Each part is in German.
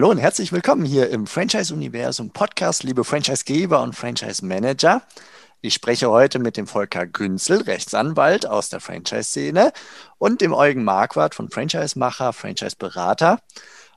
Hallo und herzlich willkommen hier im Franchise-Universum Podcast, liebe Franchisegeber und Franchise-Manager. Ich spreche heute mit dem Volker Günzel, Rechtsanwalt aus der Franchise-Szene und dem Eugen Marquardt von Franchise-Macher, Franchise-Berater.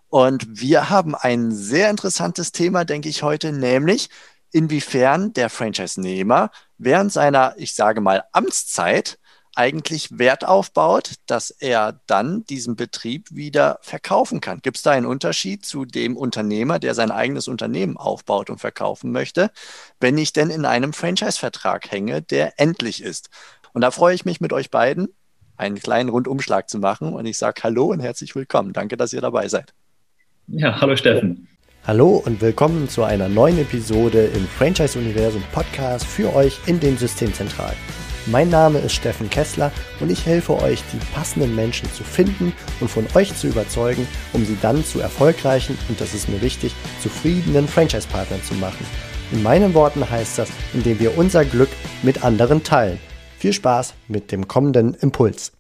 Und wir haben ein sehr interessantes Thema, denke ich, heute, nämlich inwiefern der Franchise-Nehmer während seiner, ich sage mal, Amtszeit eigentlich Wert aufbaut, dass er dann diesen Betrieb wieder verkaufen kann. Gibt es da einen Unterschied zu dem Unternehmer, der sein eigenes Unternehmen aufbaut und verkaufen möchte, wenn ich denn in einem Franchise-Vertrag hänge, der endlich ist? Und da freue ich mich mit euch beiden, einen kleinen Rundumschlag zu machen. Und ich sage Hallo und herzlich willkommen. Danke, dass ihr dabei seid. Ja, hallo Steffen. Hallo und willkommen zu einer neuen Episode im Franchise-Universum Podcast für euch in den Systemzentralen. Mein Name ist Steffen Kessler und ich helfe euch, die passenden Menschen zu finden und von euch zu überzeugen, um sie dann zu erfolgreichen und das ist mir wichtig, zufriedenen Franchise-Partnern zu machen. In meinen Worten heißt das, indem wir unser Glück mit anderen teilen. Viel Spaß mit dem kommenden Impuls.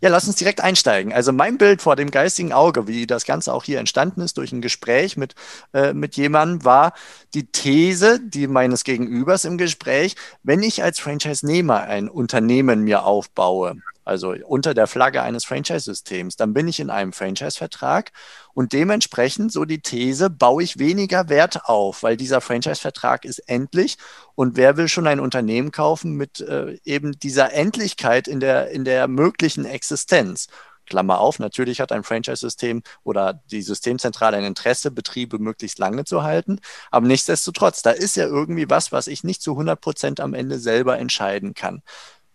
Ja, lass uns direkt einsteigen. Also mein Bild vor dem geistigen Auge, wie das Ganze auch hier entstanden ist durch ein Gespräch mit, äh, mit jemandem, war die These, die meines Gegenübers im Gespräch, wenn ich als Franchise-Nehmer ein Unternehmen mir aufbaue, also unter der Flagge eines Franchise-Systems, dann bin ich in einem Franchise-Vertrag und dementsprechend, so die These, baue ich weniger Wert auf, weil dieser Franchise-Vertrag ist endlich und wer will schon ein Unternehmen kaufen mit äh, eben dieser Endlichkeit in der, in der möglichen Existenz? Klammer auf, natürlich hat ein Franchise-System oder die Systemzentrale ein Interesse, Betriebe möglichst lange zu halten. Aber nichtsdestotrotz, da ist ja irgendwie was, was ich nicht zu 100 Prozent am Ende selber entscheiden kann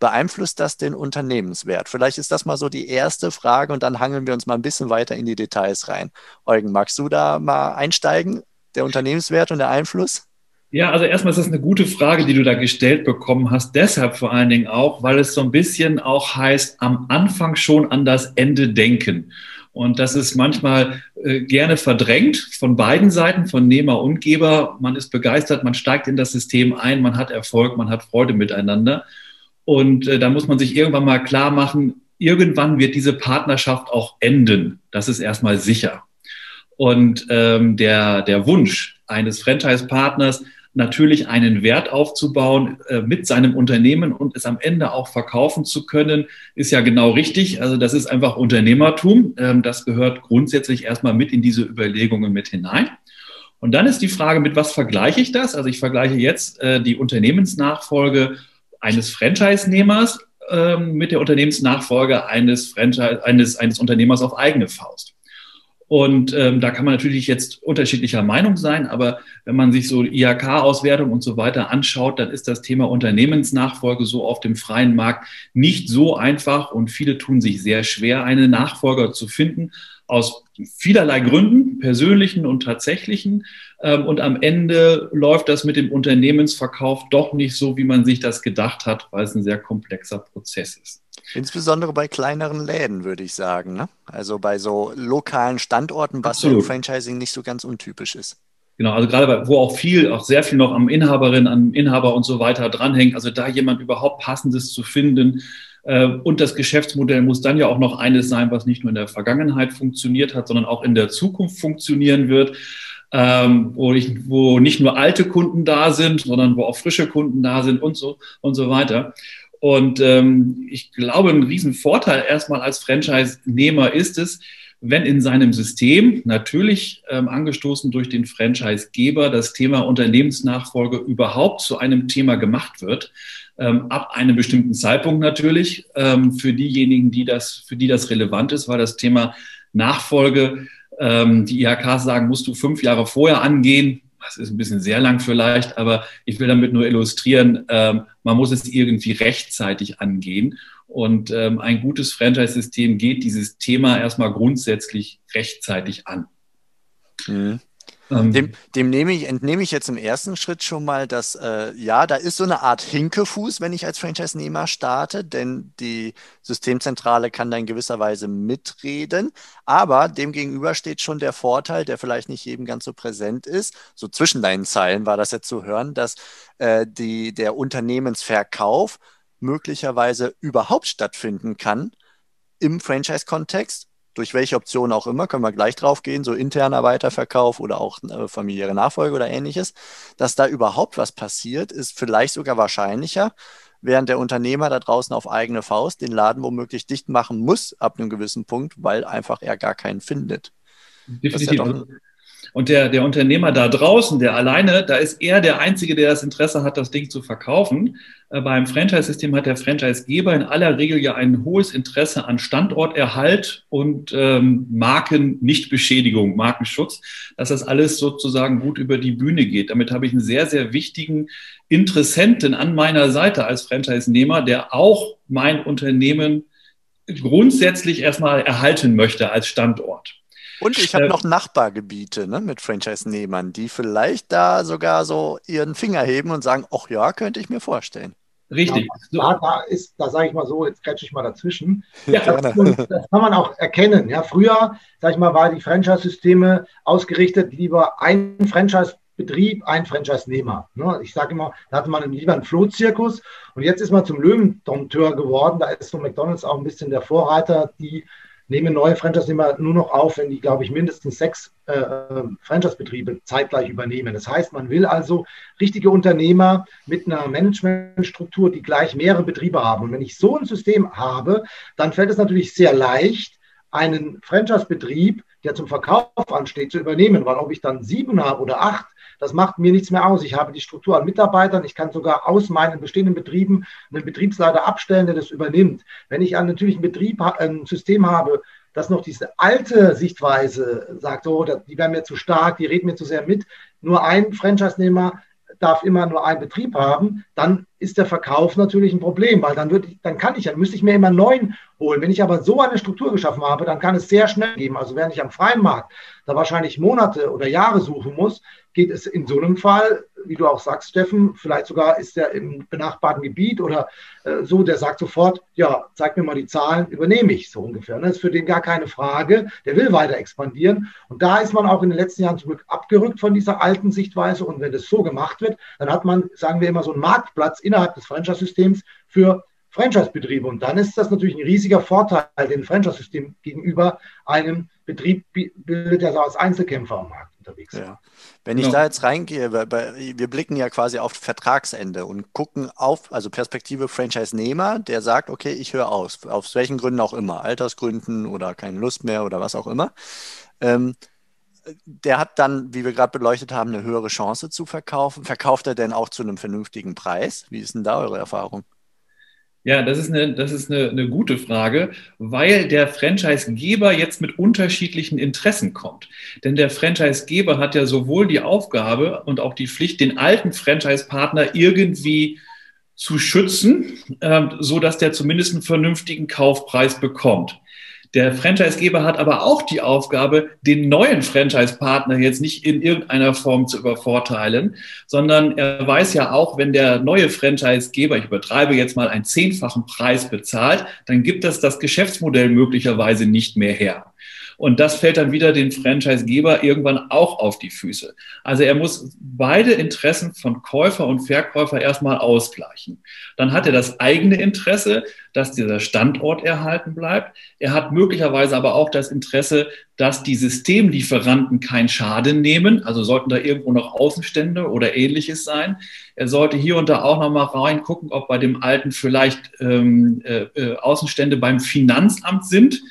beeinflusst das den Unternehmenswert? Vielleicht ist das mal so die erste Frage und dann hangeln wir uns mal ein bisschen weiter in die Details rein. Eugen, magst du da mal einsteigen? Der Unternehmenswert und der Einfluss? Ja, also erstmal ist das eine gute Frage, die du da gestellt bekommen hast. Deshalb vor allen Dingen auch, weil es so ein bisschen auch heißt, am Anfang schon an das Ende denken. Und das ist manchmal äh, gerne verdrängt von beiden Seiten, von Nehmer und Geber. Man ist begeistert, man steigt in das System ein, man hat Erfolg, man hat Freude miteinander. Und äh, da muss man sich irgendwann mal klar machen, irgendwann wird diese Partnerschaft auch enden. Das ist erstmal sicher. Und ähm, der, der Wunsch eines Franchise-Partners, natürlich einen Wert aufzubauen äh, mit seinem Unternehmen und es am Ende auch verkaufen zu können, ist ja genau richtig. Also das ist einfach Unternehmertum. Ähm, das gehört grundsätzlich erstmal mit in diese Überlegungen mit hinein. Und dann ist die Frage, mit was vergleiche ich das? Also ich vergleiche jetzt äh, die Unternehmensnachfolge eines Franchise-Nehmers ähm, mit der Unternehmensnachfolge eines, Franchise, eines, eines Unternehmers auf eigene Faust. Und ähm, da kann man natürlich jetzt unterschiedlicher Meinung sein, aber wenn man sich so IHK-Auswertung und so weiter anschaut, dann ist das Thema Unternehmensnachfolge so auf dem freien Markt nicht so einfach und viele tun sich sehr schwer, einen Nachfolger zu finden aus vielerlei Gründen, persönlichen und tatsächlichen. Ähm, und am Ende läuft das mit dem Unternehmensverkauf doch nicht so, wie man sich das gedacht hat, weil es ein sehr komplexer Prozess ist. Insbesondere bei kleineren Läden, würde ich sagen. Ne? Also bei so lokalen Standorten, was Absolut. im Franchising nicht so ganz untypisch ist. Genau, also gerade bei, wo auch viel, auch sehr viel noch am Inhaberin, am Inhaber und so weiter dranhängt. Also da jemand überhaupt Passendes zu finden, äh, und das Geschäftsmodell muss dann ja auch noch eines sein, was nicht nur in der Vergangenheit funktioniert hat, sondern auch in der Zukunft funktionieren wird. Ähm, wo, ich, wo nicht nur alte Kunden da sind, sondern wo auch frische Kunden da sind und so und so weiter. Und ähm, ich glaube, ein Riesenvorteil erstmal als Franchise-Nehmer ist es, wenn in seinem System, natürlich ähm, angestoßen durch den Franchise-Geber, das Thema Unternehmensnachfolge überhaupt zu einem Thema gemacht wird, ähm, ab einem bestimmten Zeitpunkt natürlich, ähm, für diejenigen, die das, für die das relevant ist, weil das Thema Nachfolge, ähm, die IHK sagen, musst du fünf Jahre vorher angehen. Das ist ein bisschen sehr lang vielleicht, aber ich will damit nur illustrieren, ähm, man muss es irgendwie rechtzeitig angehen. Und ähm, ein gutes Franchise-System geht dieses Thema erstmal grundsätzlich rechtzeitig an. Mhm. Ähm, dem, dem nehme ich, entnehme ich jetzt im ersten Schritt schon mal, dass äh, ja, da ist so eine Art Hinkefuß, wenn ich als Franchise-Nehmer starte, denn die Systemzentrale kann da in gewisser Weise mitreden. Aber demgegenüber steht schon der Vorteil, der vielleicht nicht jedem ganz so präsent ist. So zwischen deinen Zeilen war das jetzt zu hören, dass äh, die, der Unternehmensverkauf möglicherweise überhaupt stattfinden kann im Franchise-Kontext durch welche Option auch immer, können wir gleich drauf gehen, so interner Weiterverkauf oder auch äh, familiäre Nachfolge oder ähnliches, dass da überhaupt was passiert, ist vielleicht sogar wahrscheinlicher, während der Unternehmer da draußen auf eigene Faust den Laden womöglich dicht machen muss ab einem gewissen Punkt, weil einfach er gar keinen findet. Definitiv. Ja und der, der Unternehmer da draußen, der alleine, da ist er der Einzige, der das Interesse hat, das Ding zu verkaufen. Äh, beim Franchise-System hat der Franchisegeber in aller Regel ja ein hohes Interesse an Standorterhalt und ähm, Markennichtbeschädigung, Markenschutz, dass das alles sozusagen gut über die Bühne geht. Damit habe ich einen sehr, sehr wichtigen Interessenten an meiner Seite als Franchise-Nehmer, der auch mein Unternehmen grundsätzlich erstmal erhalten möchte als Standort. Und ich habe noch Nachbargebiete ne, mit Franchise-Nehmern, die vielleicht da sogar so ihren Finger heben und sagen, ach ja, könnte ich mir vorstellen. Richtig. Ja, da, da, ist, da sage ich mal so, jetzt quetsche ich mal dazwischen. Ja. Das, das, kann man auch erkennen. Ja, früher, sage ich mal, war die Franchise-Systeme ausgerichtet, lieber ein Franchise-Betrieb, ein Franchise-Nehmer. Ne? Ich sage immer, da hatte man lieber einen Flohzirkus und jetzt ist man zum Löwendompteur geworden. Da ist so McDonalds auch ein bisschen der Vorreiter, die nehmen neue Franchise-Nehmer nur noch auf, wenn die, glaube ich, mindestens sechs äh, Franchise-Betriebe zeitgleich übernehmen. Das heißt, man will also richtige Unternehmer mit einer Managementstruktur, die gleich mehrere Betriebe haben. Und wenn ich so ein System habe, dann fällt es natürlich sehr leicht, einen Franchise-Betrieb, der zum Verkauf ansteht, zu übernehmen. Weil ob ich dann sieben habe oder acht, das macht mir nichts mehr aus. Ich habe die Struktur an Mitarbeitern. Ich kann sogar aus meinen bestehenden Betrieben einen Betriebsleiter abstellen, der das übernimmt. Wenn ich natürlich ein Betrieb, ein System habe, das noch diese alte Sichtweise sagt, oh, die werden mir zu stark, die reden mir zu sehr mit. Nur ein Franchise-Nehmer darf immer nur einen Betrieb haben, dann ist der Verkauf natürlich ein Problem, weil dann, ich, dann kann ich, dann müsste ich mir immer neun holen. Wenn ich aber so eine Struktur geschaffen habe, dann kann es sehr schnell gehen. Also während ich am freien Markt da wahrscheinlich Monate oder Jahre suchen muss, geht es in so einem Fall, wie du auch sagst, Steffen, vielleicht sogar ist er im benachbarten Gebiet oder äh, so, der sagt sofort, ja, zeig mir mal die Zahlen, übernehme ich so ungefähr. Das ist für den gar keine Frage, der will weiter expandieren. Und da ist man auch in den letzten Jahren zum Glück abgerückt von dieser alten Sichtweise. Und wenn das so gemacht wird, dann hat man, sagen wir immer, so einen Marktplatz innerhalb des Franchise-Systems für Franchise-Betriebe. Und dann ist das natürlich ein riesiger Vorteil dem Franchise-System gegenüber einem Betrieb, bildet ja so als Einzelkämpfer am Markt unterwegs ja. Wenn ich ja. da jetzt reingehe, wir blicken ja quasi auf Vertragsende und gucken auf, also Perspektive Franchise-Nehmer, der sagt, okay, ich höre aus, aus welchen Gründen auch immer, Altersgründen oder keine Lust mehr oder was auch immer. Ähm, der hat dann, wie wir gerade beleuchtet haben, eine höhere Chance zu verkaufen. Verkauft er denn auch zu einem vernünftigen Preis? Wie ist denn da eure Erfahrung? Ja, das ist, eine, das ist eine, eine gute Frage, weil der Franchisegeber jetzt mit unterschiedlichen Interessen kommt. Denn der Franchisegeber hat ja sowohl die Aufgabe und auch die Pflicht, den alten Franchise-Partner irgendwie zu schützen, äh, so dass der zumindest einen vernünftigen Kaufpreis bekommt. Der Franchisegeber hat aber auch die Aufgabe, den neuen Franchise-Partner jetzt nicht in irgendeiner Form zu übervorteilen, sondern er weiß ja auch, wenn der neue Franchisegeber, ich übertreibe jetzt mal einen zehnfachen Preis bezahlt, dann gibt das das Geschäftsmodell möglicherweise nicht mehr her. Und das fällt dann wieder den Franchisegeber irgendwann auch auf die Füße. Also er muss beide Interessen von Käufer und Verkäufer erstmal ausgleichen. Dann hat er das eigene Interesse, dass dieser Standort erhalten bleibt. Er hat möglicherweise aber auch das Interesse, dass die Systemlieferanten keinen Schaden nehmen. Also sollten da irgendwo noch Außenstände oder ähnliches sein. Er sollte hier und da auch nochmal reingucken, ob bei dem Alten vielleicht ähm, äh, äh Außenstände beim Finanzamt sind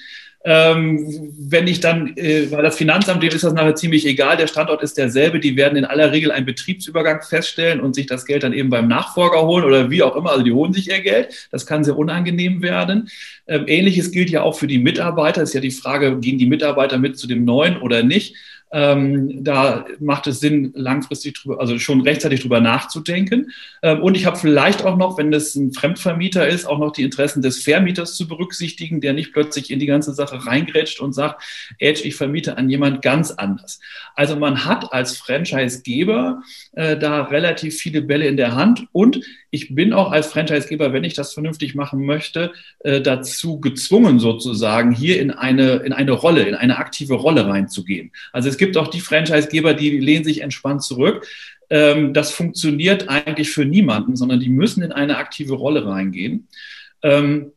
ähm, wenn ich dann, äh, weil das Finanzamt, dem ist das nachher ziemlich egal, der Standort ist derselbe, die werden in aller Regel einen Betriebsübergang feststellen und sich das Geld dann eben beim Nachfolger holen oder wie auch immer, also die holen sich ihr Geld. Das kann sehr unangenehm werden. Ähm, Ähnliches gilt ja auch für die Mitarbeiter. Ist ja die Frage, gehen die Mitarbeiter mit zu dem Neuen oder nicht? Ähm, da macht es Sinn, langfristig drüber, also schon rechtzeitig drüber nachzudenken. Ähm, und ich habe vielleicht auch noch, wenn das ein Fremdvermieter ist, auch noch die Interessen des Vermieters zu berücksichtigen, der nicht plötzlich in die ganze Sache reingrätscht und sagt, Edge, ich vermiete an jemand ganz anders. Also man hat als Franchisegeber äh, da relativ viele Bälle in der Hand und ich bin auch als Franchisegeber, wenn ich das vernünftig machen möchte, äh, dazu gezwungen sozusagen, hier in eine, in eine Rolle, in eine aktive Rolle reinzugehen. Also es gibt auch die Franchisegeber, die lehnen sich entspannt zurück. Ähm, das funktioniert eigentlich für niemanden, sondern die müssen in eine aktive Rolle reingehen. Ähm,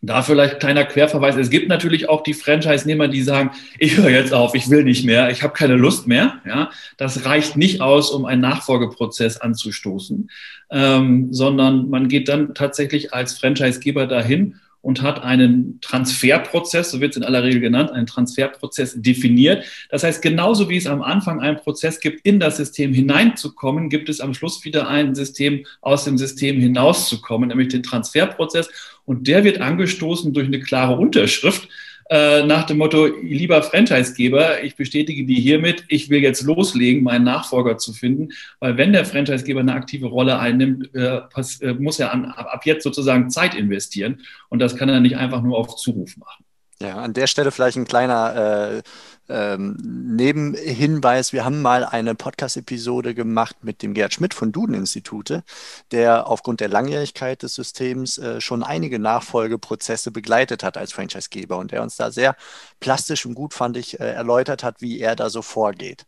Da vielleicht kleiner Querverweis. Es gibt natürlich auch die Franchise-Nehmer, die sagen, ich höre jetzt auf, ich will nicht mehr, ich habe keine Lust mehr. Ja, das reicht nicht aus, um einen Nachfolgeprozess anzustoßen, ähm, sondern man geht dann tatsächlich als Franchise-Geber dahin und hat einen Transferprozess, so wird es in aller Regel genannt, einen Transferprozess definiert. Das heißt, genauso wie es am Anfang einen Prozess gibt, in das System hineinzukommen, gibt es am Schluss wieder ein System, aus dem System hinauszukommen, nämlich den Transferprozess. Und der wird angestoßen durch eine klare Unterschrift äh, nach dem Motto, lieber Franchisegeber, ich bestätige dir hiermit, ich will jetzt loslegen, meinen Nachfolger zu finden, weil wenn der Franchisegeber eine aktive Rolle einnimmt, äh, pass, äh, muss er an, ab jetzt sozusagen Zeit investieren und das kann er nicht einfach nur auf Zuruf machen. Ja, an der Stelle vielleicht ein kleiner äh, ähm, Nebenhinweis. Wir haben mal eine Podcast-Episode gemacht mit dem Gerd Schmidt von Duden-Institute, der aufgrund der Langjährigkeit des Systems äh, schon einige Nachfolgeprozesse begleitet hat als Franchisegeber und der uns da sehr plastisch und gut, fand ich, äh, erläutert hat, wie er da so vorgeht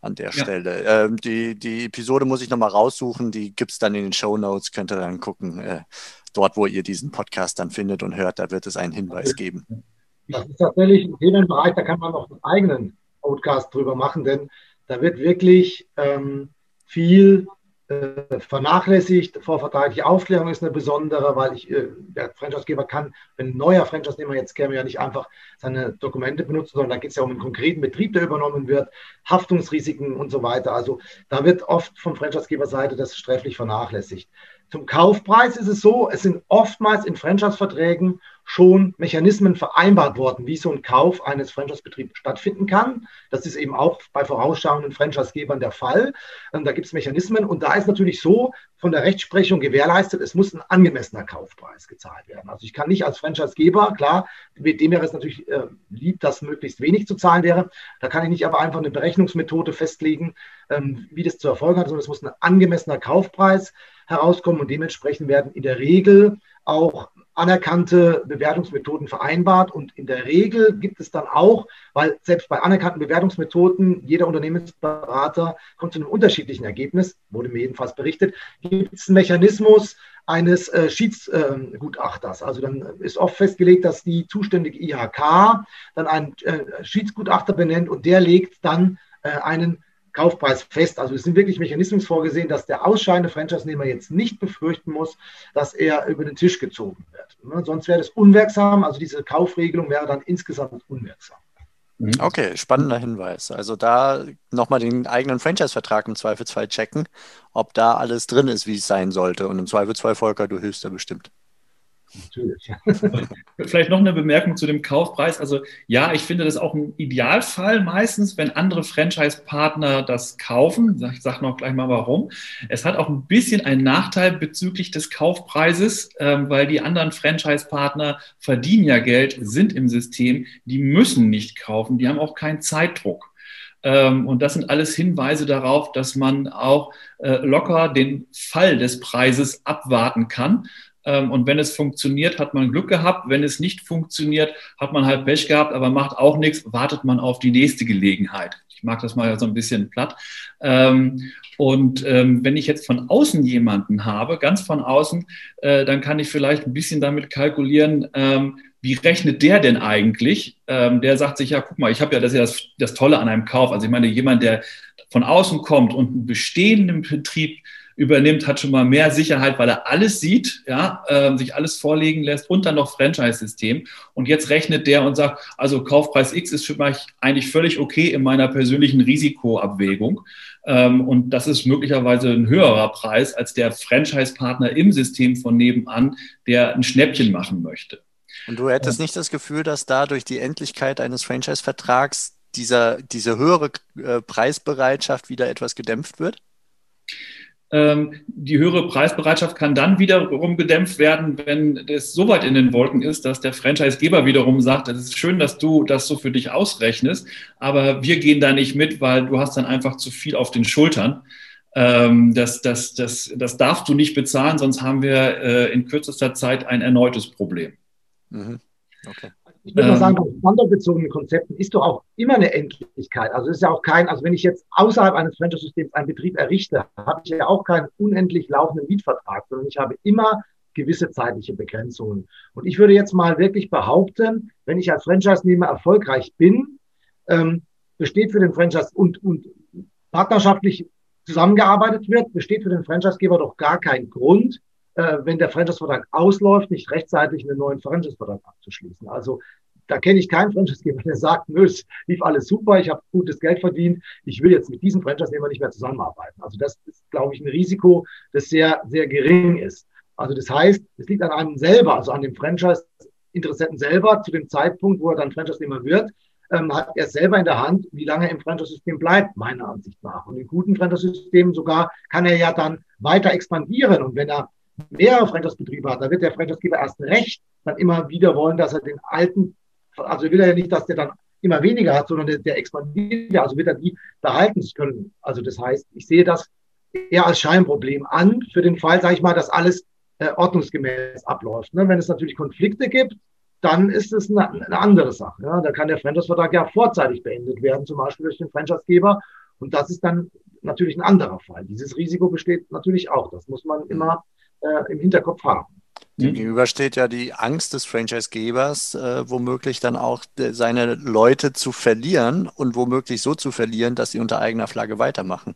an der ja. Stelle. Ähm, die, die Episode muss ich nochmal raussuchen, die gibt es dann in den Show Notes, könnt ihr dann gucken. Äh, dort, wo ihr diesen Podcast dann findet und hört, da wird es einen Hinweis geben. Das ist tatsächlich ein Themenbereich, da kann man noch einen eigenen Podcast drüber machen, denn da wird wirklich ähm, viel äh, vernachlässigt. Vorvertragliche Aufklärung ist eine besondere, weil ich, äh, der Franchisegeber kann, wenn ein neuer Franchise-Nehmer jetzt käme, ja nicht einfach seine Dokumente benutzen, sondern da geht es ja um einen konkreten Betrieb, der übernommen wird, Haftungsrisiken und so weiter. Also da wird oft vom Franchisegeber-Seite das sträflich vernachlässigt. Zum Kaufpreis ist es so, es sind oftmals in Franchise-Verträgen schon Mechanismen vereinbart worden, wie so ein Kauf eines Franchise-Betriebs stattfinden kann. Das ist eben auch bei vorausschauenden Franchise-Gebern der Fall. Ähm, da gibt es Mechanismen und da ist natürlich so von der Rechtsprechung gewährleistet, es muss ein angemessener Kaufpreis gezahlt werden. Also ich kann nicht als Franchise-Geber, klar, mit dem wäre es natürlich äh, lieb, dass möglichst wenig zu zahlen wäre. Da kann ich nicht aber einfach eine Berechnungsmethode festlegen, ähm, wie das zu erfolgen hat, sondern es muss ein angemessener Kaufpreis herauskommen und dementsprechend werden in der Regel auch anerkannte Bewertungsmethoden vereinbart und in der Regel gibt es dann auch, weil selbst bei anerkannten Bewertungsmethoden jeder Unternehmensberater kommt zu einem unterschiedlichen Ergebnis, wurde mir jedenfalls berichtet, gibt es einen Mechanismus eines äh, Schiedsgutachters. Äh, also dann ist oft festgelegt, dass die zuständige IHK dann einen äh, Schiedsgutachter benennt und der legt dann äh, einen Kaufpreis fest. Also es sind wirklich Mechanismen vorgesehen, dass der ausscheidende Franchise-Nehmer jetzt nicht befürchten muss, dass er über den Tisch gezogen wird. Ne, sonst wäre das unwirksam. Also diese Kaufregelung wäre dann insgesamt unwirksam. Mhm. Okay, spannender Hinweis. Also da nochmal den eigenen Franchise-Vertrag im Zweifelsfall checken, ob da alles drin ist, wie es sein sollte. Und im Zweifelsfall, Volker, du hilfst da bestimmt. Natürlich. Vielleicht noch eine Bemerkung zu dem Kaufpreis. Also ja, ich finde das auch ein Idealfall meistens, wenn andere Franchise-Partner das kaufen. Ich sage noch gleich mal warum. Es hat auch ein bisschen einen Nachteil bezüglich des Kaufpreises, ähm, weil die anderen Franchise-Partner verdienen ja Geld, sind im System, die müssen nicht kaufen, die haben auch keinen Zeitdruck. Ähm, und das sind alles Hinweise darauf, dass man auch äh, locker den Fall des Preises abwarten kann und wenn es funktioniert, hat man Glück gehabt. Wenn es nicht funktioniert, hat man halt Pech gehabt, aber macht auch nichts, wartet man auf die nächste Gelegenheit. Ich mag das mal so ein bisschen platt. Ähm, und ähm, wenn ich jetzt von außen jemanden habe, ganz von außen, äh, dann kann ich vielleicht ein bisschen damit kalkulieren, wie rechnet der denn eigentlich? der sagt sich, ja, guck mal, ich habe ja das ja das, das Tolle an einem Kauf. Also ich meine, jemand, der von außen kommt und einen bestehenden Betrieb übernimmt, hat schon mal mehr Sicherheit, weil er alles sieht, ja, äh, sich alles vorlegen lässt und dann noch Franchise-System. Und jetzt rechnet der und sagt, also Kaufpreis X ist für mich eigentlich völlig okay in meiner persönlichen Risikoabwägung. Ähm, und das ist möglicherweise ein höherer Preis als der Franchise-Partner im System von nebenan, der ein Schnäppchen machen möchte. Und du hättest nicht das Gefühl, dass da durch die Endlichkeit eines Franchise-Vertrags dieser, diese höhere äh, Preisbereitschaft wieder etwas gedämpft wird? Ähm, die höhere Preisbereitschaft kann dann wiederum gedämpft werden, wenn es so weit in den Wolken ist, dass der Franchisegeber wiederum sagt, es ist schön, dass du das so für dich ausrechnest, aber wir gehen da nicht mit, weil du hast dann einfach zu viel auf den Schultern. Ähm, das, das, das, das darfst du nicht bezahlen, sonst haben wir äh, in kürzester Zeit ein erneutes Problem. Mhm. Okay. Ich würde mal sagen, bei standortbezogenen Konzepten ist doch auch immer eine Endlichkeit. Also es ist ja auch kein, also wenn ich jetzt außerhalb eines Franchise-Systems einen Betrieb errichte, habe ich ja auch keinen unendlich laufenden Mietvertrag, sondern ich habe immer gewisse zeitliche Begrenzungen. Und ich würde jetzt mal wirklich behaupten, wenn ich als Franchise-Nehmer erfolgreich bin, ähm, besteht für den Franchise und, und partnerschaftlich zusammengearbeitet wird, besteht für den Franchisegeber doch gar kein Grund, äh, wenn der Franchise-Vertrag ausläuft, nicht rechtzeitig einen neuen Franchise-Vertrag abzuschließen. Also da kenne ich keinen Franchise-Geber, der sagt, nö, es lief alles super, ich habe gutes Geld verdient, ich will jetzt mit diesem Franchise-Nehmer nicht mehr zusammenarbeiten. Also das ist, glaube ich, ein Risiko, das sehr, sehr gering ist. Also das heißt, es liegt an einem selber, also an dem Franchise-Interessenten selber, zu dem Zeitpunkt, wo er dann Franchise-Nehmer wird, ähm, hat er selber in der Hand, wie lange er im Franchise-System bleibt, meiner Ansicht nach. Und in guten Franchise-Systemen sogar kann er ja dann weiter expandieren. Und wenn er mehrere Franchise-Betriebe hat, dann wird der Franchise-Geber erst recht dann immer wieder wollen, dass er den alten, also will er ja nicht, dass der dann immer weniger hat, sondern der, der expandiert also wird er die behalten können. Also das heißt, ich sehe das eher als Scheinproblem an, für den Fall, sage ich mal, dass alles äh, ordnungsgemäß abläuft. Ne? Wenn es natürlich Konflikte gibt, dann ist es eine, eine andere Sache. Ja? Da kann der Franchise-Vertrag ja vorzeitig beendet werden, zum Beispiel durch den Franchise-Geber. Und das ist dann natürlich ein anderer Fall. Dieses Risiko besteht natürlich auch. Das muss man immer äh, im Hinterkopf haben. Dem gegenüber steht ja die Angst des Franchise-Gebers, äh, womöglich dann auch de, seine Leute zu verlieren und womöglich so zu verlieren, dass sie unter eigener Flagge weitermachen.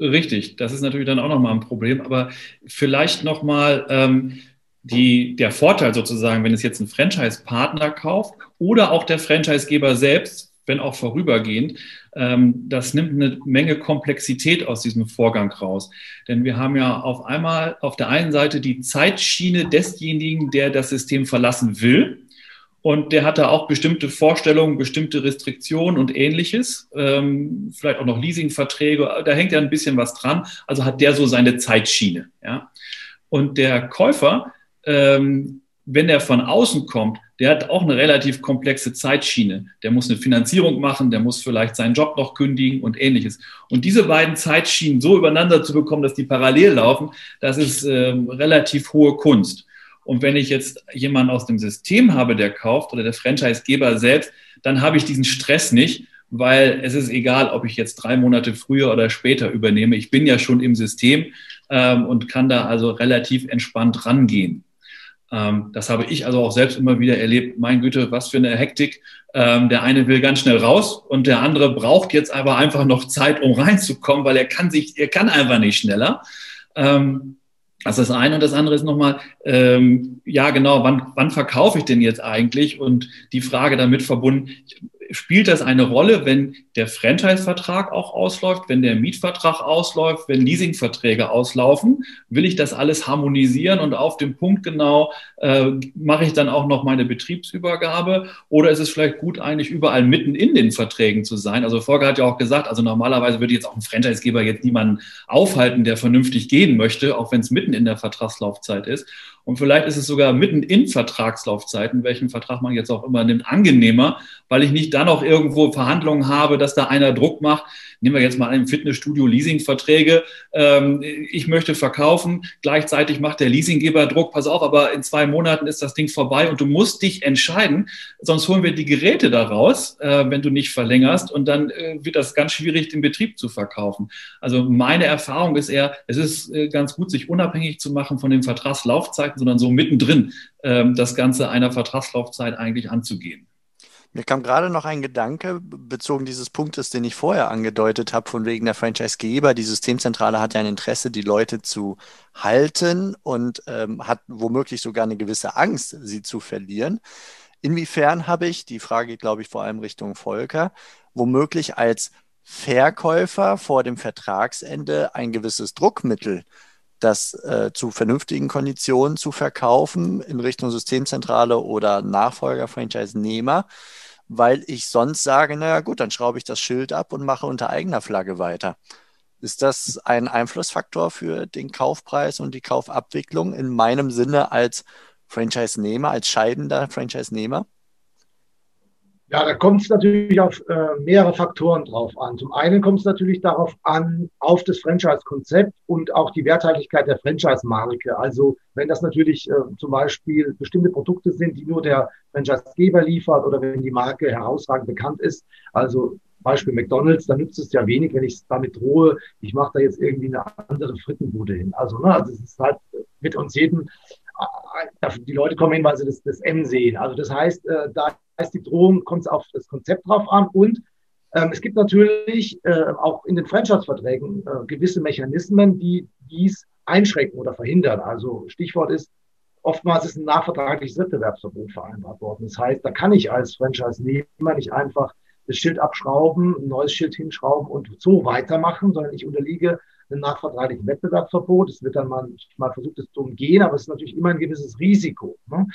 Richtig, das ist natürlich dann auch nochmal ein Problem, aber vielleicht nochmal ähm, der Vorteil sozusagen, wenn es jetzt ein Franchise-Partner kauft oder auch der Franchise-Geber selbst, wenn auch vorübergehend, ähm, das nimmt eine Menge Komplexität aus diesem Vorgang raus. Denn wir haben ja auf einmal auf der einen Seite die Zeitschiene desjenigen, der das System verlassen will. Und der hat da auch bestimmte Vorstellungen, bestimmte Restriktionen und ähnliches. Ähm, vielleicht auch noch Leasingverträge. Da hängt ja ein bisschen was dran. Also hat der so seine Zeitschiene. Ja? Und der Käufer, ähm, wenn er von außen kommt, der hat auch eine relativ komplexe Zeitschiene. Der muss eine Finanzierung machen, der muss vielleicht seinen Job noch kündigen und ähnliches. Und diese beiden Zeitschienen so übereinander zu bekommen, dass die parallel laufen, das ist ähm, relativ hohe Kunst. Und wenn ich jetzt jemanden aus dem System habe, der kauft oder der Franchisegeber selbst, dann habe ich diesen Stress nicht, weil es ist egal, ob ich jetzt drei Monate früher oder später übernehme. Ich bin ja schon im System ähm, und kann da also relativ entspannt rangehen. Ähm, das habe ich also auch selbst immer wieder erlebt. Mein Güte, was für eine Hektik. Ähm, der eine will ganz schnell raus und der andere braucht jetzt aber einfach noch Zeit, um reinzukommen, weil er kann sich, er kann einfach nicht schneller. Ähm, das ist das eine. Und das andere ist nochmal, ähm, ja genau, wann, wann verkaufe ich denn jetzt eigentlich? Und die Frage damit verbunden, spielt das eine Rolle, wenn der Franchise-Vertrag auch ausläuft, wenn der Mietvertrag ausläuft, wenn Leasingverträge auslaufen? Will ich das alles harmonisieren und auf dem Punkt genau äh, mache ich dann auch noch meine Betriebsübergabe? Oder ist es vielleicht gut, eigentlich überall mitten in den Verträgen zu sein? Also Volker hat ja auch gesagt, also normalerweise würde jetzt auch ein Franchisegeber jetzt niemanden aufhalten, der vernünftig gehen möchte, auch wenn es mitten in der Vertragslaufzeit ist. Und vielleicht ist es sogar mitten in Vertragslaufzeiten, welchen Vertrag man jetzt auch immer nimmt, angenehmer, weil ich nicht dann noch irgendwo Verhandlungen habe, dass da einer Druck macht. Nehmen wir jetzt mal ein Fitnessstudio Leasingverträge. Ähm, ich möchte verkaufen. Gleichzeitig macht der Leasinggeber Druck. Pass auf, aber in zwei Monaten ist das Ding vorbei und du musst dich entscheiden. Sonst holen wir die Geräte da raus, äh, wenn du nicht verlängerst. Und dann äh, wird das ganz schwierig, den Betrieb zu verkaufen. Also meine Erfahrung ist eher, es ist äh, ganz gut, sich unabhängig zu machen von den Vertragslaufzeiten, sondern so mittendrin ähm, das Ganze einer Vertragslaufzeit eigentlich anzugehen. Mir kam gerade noch ein Gedanke bezogen dieses Punktes, den ich vorher angedeutet habe, von wegen der Franchisegeber. Die Systemzentrale hat ja ein Interesse, die Leute zu halten und ähm, hat womöglich sogar eine gewisse Angst, sie zu verlieren. Inwiefern habe ich, die Frage geht, glaube ich, vor allem Richtung Volker, womöglich als Verkäufer vor dem Vertragsende ein gewisses Druckmittel, das äh, zu vernünftigen Konditionen zu verkaufen in Richtung Systemzentrale oder Nachfolger-Franchise-Nehmer, weil ich sonst sage, naja gut, dann schraube ich das Schild ab und mache unter eigener Flagge weiter. Ist das ein Einflussfaktor für den Kaufpreis und die Kaufabwicklung in meinem Sinne als Franchise-Nehmer, als scheidender Franchise-Nehmer? Ja, da kommt es natürlich auf äh, mehrere Faktoren drauf an. Zum einen kommt es natürlich darauf an, auf das Franchise-Konzept und auch die Werthaltigkeit der Franchise-Marke. Also wenn das natürlich äh, zum Beispiel bestimmte Produkte sind, die nur der Franchise-Geber liefert oder wenn die Marke herausragend bekannt ist, also Beispiel McDonalds, dann nützt es ja wenig, wenn ich damit drohe, ich mache da jetzt irgendwie eine andere Frittenbude hin. Also, ne, also es ist halt wird uns jeden, äh, die Leute kommen hin, weil sie das, das M sehen. Also das heißt, äh, da ist die Drohung, kommt auf das Konzept drauf an und ähm, es gibt natürlich äh, auch in den Franchise-Verträgen äh, gewisse Mechanismen, die dies einschränken oder verhindern. Also Stichwort ist, oftmals ist ein nachvertragliches Wettbewerbsverbot vereinbart worden. Das heißt, da kann ich als Franchise-Nehmer nicht einfach das Schild abschrauben, ein neues Schild hinschrauben und so weitermachen, sondern ich unterliege einem nachvertraglichen Wettbewerbsverbot. Es wird dann mal, versucht, es zu umgehen, aber es ist natürlich immer ein gewisses Risiko. Ne?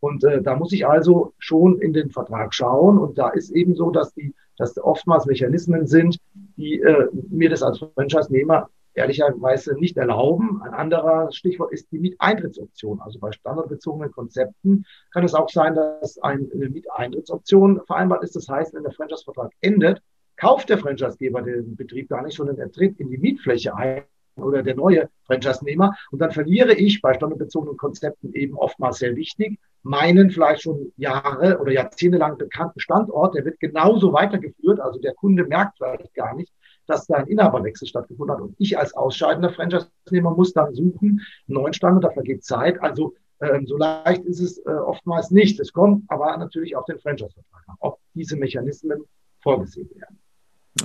Und äh, da muss ich also schon in den Vertrag schauen. Und da ist eben so, dass die, dass oftmals Mechanismen sind, die äh, mir das als Franchise-Nehmer ehrlicherweise nicht erlauben. Ein anderer Stichwort ist die Mieteintrittsoption. Also bei standardbezogenen Konzepten kann es auch sein, dass eine Mieteintrittsoption vereinbart ist. Das heißt, wenn der Franchise-Vertrag endet, kauft der Franchisegeber den Betrieb gar nicht, sondern er tritt in die Mietfläche ein oder der neue Franchise-Nehmer. Und dann verliere ich bei standardbezogenen Konzepten eben oftmals sehr wichtig meinen vielleicht schon Jahre oder Jahrzehnte lang bekannten Standort. Der wird genauso weitergeführt. Also der Kunde merkt vielleicht gar nicht, dass da ein Inhaberwechsel stattgefunden hat. Und ich als ausscheidender Franchise-Nehmer muss dann suchen, einen neuen Standort, da vergeht Zeit. Also ähm, so leicht ist es äh, oftmals nicht. Es kommt aber natürlich auf den Franchise-Vertrag an, ob diese Mechanismen vorgesehen werden.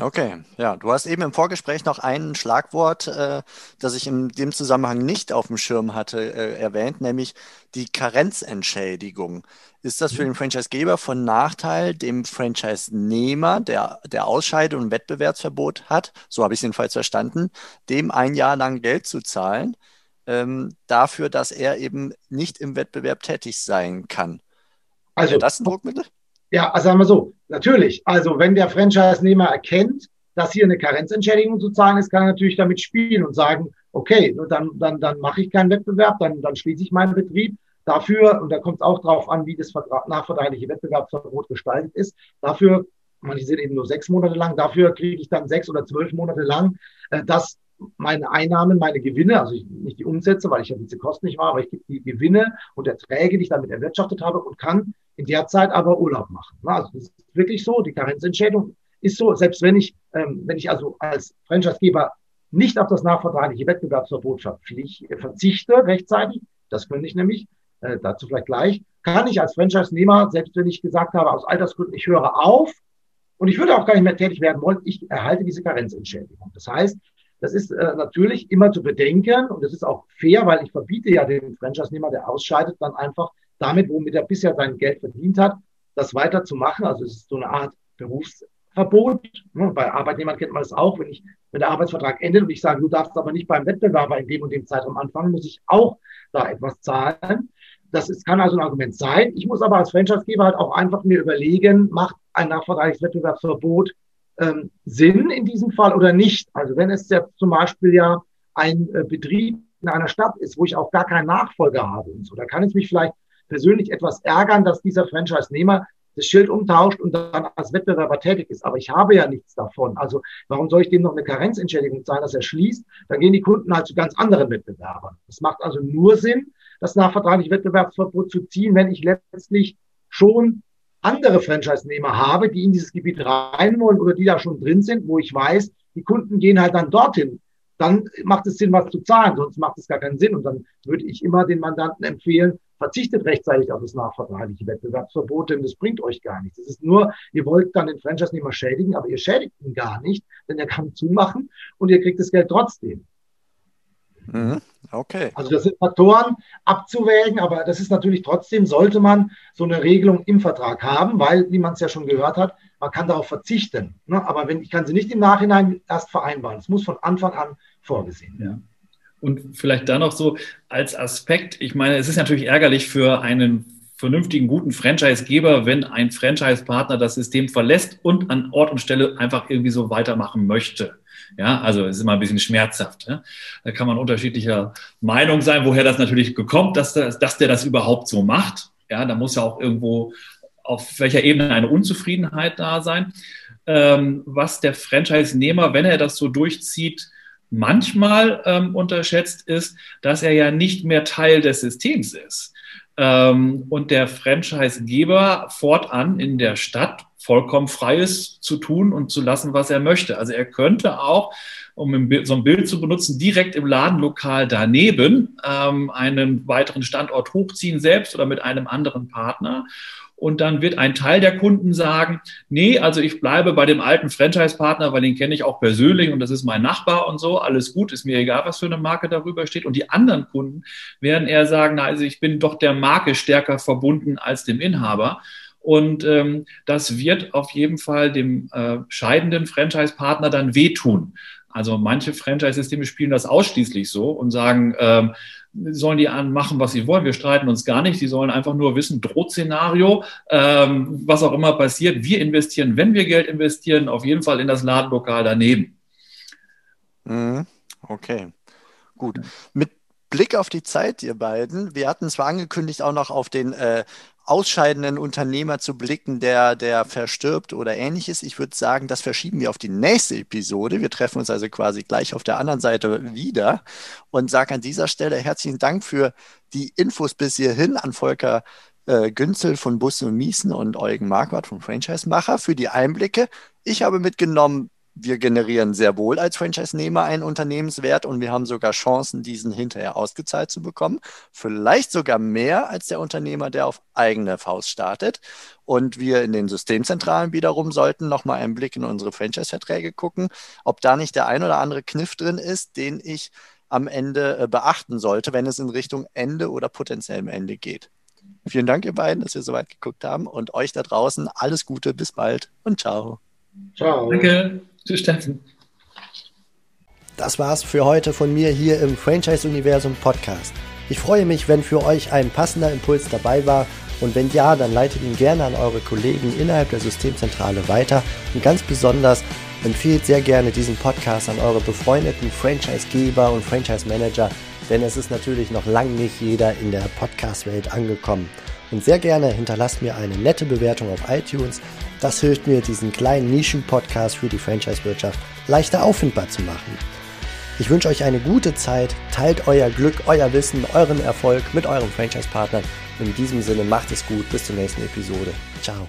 Okay, ja, du hast eben im Vorgespräch noch ein Schlagwort, äh, das ich in dem Zusammenhang nicht auf dem Schirm hatte, äh, erwähnt, nämlich die Karenzentschädigung. Ist das für mhm. den Franchisegeber von Nachteil, dem Franchise-Nehmer, der, der Ausscheide- und Wettbewerbsverbot hat, so habe ich es jedenfalls verstanden, dem ein Jahr lang Geld zu zahlen, ähm, dafür, dass er eben nicht im Wettbewerb tätig sein kann? Also, Wäre das ein Druckmittel? Ja, also sagen wir so, natürlich. Also wenn der Franchise-Nehmer erkennt, dass hier eine Karenzentschädigung zu zahlen ist, kann er natürlich damit spielen und sagen, okay, dann, dann, dann mache ich keinen Wettbewerb, dann, dann schließe ich meinen Betrieb. Dafür, und da kommt es auch drauf an, wie das nachvertragliche Wettbewerbsverbot gestaltet ist, dafür, manche sind eben nur sechs Monate lang, dafür kriege ich dann sechs oder zwölf Monate lang äh, das meine Einnahmen, meine Gewinne, also ich, nicht die Umsätze, weil ich ja diese Kosten nicht mache, aber ich gebe die Gewinne und Erträge, die ich damit erwirtschaftet habe und kann in der Zeit aber Urlaub machen. Also das ist wirklich so, die Karenzentschädigung ist so, selbst wenn ich, ähm, wenn ich also als Franchisegeber nicht auf das nachvertragliche Wettbewerbsverbot äh, verzichte rechtzeitig, das könnte ich nämlich, äh, dazu vielleicht gleich, kann ich als Franchise-Nehmer, selbst wenn ich gesagt habe, aus Altersgründen, ich höre auf und ich würde auch gar nicht mehr tätig werden wollen, ich erhalte diese Karenzentschädigung. Das heißt, das ist äh, natürlich immer zu bedenken und das ist auch fair, weil ich verbiete ja dem Franchise-Nehmer, der ausscheidet, dann einfach damit, womit er bisher sein Geld verdient hat, das weiterzumachen. Also es ist so eine Art Berufsverbot. Ne? Bei Arbeitnehmern kennt man das auch. Wenn ich, wenn der Arbeitsvertrag endet und ich sage, du darfst aber nicht beim Wettbewerber in dem und dem Zeitraum anfangen, muss ich auch da etwas zahlen. Das ist, kann also ein Argument sein. Ich muss aber als Franchisegeber halt auch einfach mir überlegen, macht ein nachvertragliches Wettbewerbsverbot ähm, Sinn in diesem Fall oder nicht? Also wenn es ja zum Beispiel ja ein äh, Betrieb in einer Stadt ist, wo ich auch gar keinen Nachfolger habe und so, da kann es mich vielleicht persönlich etwas ärgern, dass dieser Franchise-Nehmer das Schild umtauscht und dann als Wettbewerber tätig ist. Aber ich habe ja nichts davon. Also warum soll ich dem noch eine Karenzentschädigung zahlen, dass er schließt? Dann gehen die Kunden halt zu ganz anderen Wettbewerbern. Es macht also nur Sinn, das nachvertragliche Wettbewerbsverbot zu ziehen, wenn ich letztlich schon andere Franchise-Nehmer habe, die in dieses Gebiet rein wollen oder die da schon drin sind, wo ich weiß, die Kunden gehen halt dann dorthin. Dann macht es Sinn, was zu zahlen, sonst macht es gar keinen Sinn. Und dann würde ich immer den Mandanten empfehlen, verzichtet rechtzeitig auf das nachvertragliche Wettbewerbsverbot, denn das bringt euch gar nichts. Es ist nur, ihr wollt dann den Franchise-Nehmer schädigen, aber ihr schädigt ihn gar nicht, denn er kann zumachen und ihr kriegt das Geld trotzdem. Mhm. Okay. Also das sind Faktoren abzuwägen, aber das ist natürlich trotzdem, sollte man so eine Regelung im Vertrag haben, weil, wie man es ja schon gehört hat, man kann darauf verzichten. Ne? Aber wenn, ich kann sie nicht im Nachhinein erst vereinbaren. Es muss von Anfang an vorgesehen werden. Ja. Und vielleicht da noch so als Aspekt, ich meine, es ist natürlich ärgerlich für einen vernünftigen, guten Franchise-Geber, wenn ein Franchise-Partner das System verlässt und an Ort und Stelle einfach irgendwie so weitermachen möchte. Ja, also es ist immer ein bisschen schmerzhaft. Ja? Da kann man unterschiedlicher Meinung sein, woher das natürlich gekommen, dass, das, dass der das überhaupt so macht. Ja, da muss ja auch irgendwo auf welcher Ebene eine Unzufriedenheit da sein. Ähm, was der Franchise-Nehmer, wenn er das so durchzieht, manchmal ähm, unterschätzt, ist, dass er ja nicht mehr Teil des Systems ist. Ähm, und der Franchise-Geber fortan in der Stadt vollkommen frei ist zu tun und zu lassen, was er möchte. Also er könnte auch, um so ein Bild zu benutzen, direkt im Ladenlokal daneben ähm, einen weiteren Standort hochziehen selbst oder mit einem anderen Partner und dann wird ein Teil der Kunden sagen, nee, also ich bleibe bei dem alten Franchise-Partner, weil den kenne ich auch persönlich und das ist mein Nachbar und so, alles gut, ist mir egal, was für eine Marke darüber steht. Und die anderen Kunden werden eher sagen, na, also ich bin doch der Marke stärker verbunden als dem Inhaber. Und ähm, das wird auf jeden Fall dem äh, scheidenden Franchise-Partner dann wehtun. Also manche Franchise-Systeme spielen das ausschließlich so und sagen, ähm, sollen die machen, was sie wollen. Wir streiten uns gar nicht. Sie sollen einfach nur wissen, Drohszenario, ähm, was auch immer passiert. Wir investieren, wenn wir Geld investieren, auf jeden Fall in das Ladenlokal daneben. Mhm. Okay, gut. Mit Blick auf die Zeit, ihr beiden. Wir hatten zwar angekündigt, auch noch auf den äh, ausscheidenden Unternehmer zu blicken, der, der verstirbt oder ähnliches. Ich würde sagen, das verschieben wir auf die nächste Episode. Wir treffen uns also quasi gleich auf der anderen Seite wieder und sage an dieser Stelle herzlichen Dank für die Infos bis hierhin an Volker äh, Günzel von Busse und Miesen und Eugen Marquardt vom Franchise Macher für die Einblicke. Ich habe mitgenommen, wir generieren sehr wohl als Franchise-Nehmer einen Unternehmenswert und wir haben sogar Chancen, diesen hinterher ausgezahlt zu bekommen. Vielleicht sogar mehr als der Unternehmer, der auf eigene Faust startet. Und wir in den Systemzentralen wiederum sollten nochmal einen Blick in unsere Franchise-Verträge gucken, ob da nicht der ein oder andere Kniff drin ist, den ich am Ende äh, beachten sollte, wenn es in Richtung Ende oder potenziellem Ende geht. Vielen Dank, ihr beiden, dass wir so weit geguckt haben und euch da draußen alles Gute, bis bald und ciao. Ciao. Danke. Tschüss, Steffen. Das war's für heute von mir hier im Franchise-Universum Podcast. Ich freue mich, wenn für euch ein passender Impuls dabei war und wenn ja, dann leitet ihn gerne an eure Kollegen innerhalb der Systemzentrale weiter und ganz besonders empfehlt sehr gerne diesen Podcast an eure befreundeten Franchise-Geber und Franchise-Manager, denn es ist natürlich noch lange nicht jeder in der Podcast-Welt angekommen. Und sehr gerne hinterlasst mir eine nette Bewertung auf iTunes. Das hilft mir, diesen kleinen Nischen-Podcast für die Franchise-Wirtschaft leichter auffindbar zu machen. Ich wünsche euch eine gute Zeit, teilt euer Glück, euer Wissen, euren Erfolg mit euren Franchise-Partnern. In diesem Sinne macht es gut, bis zur nächsten Episode. Ciao.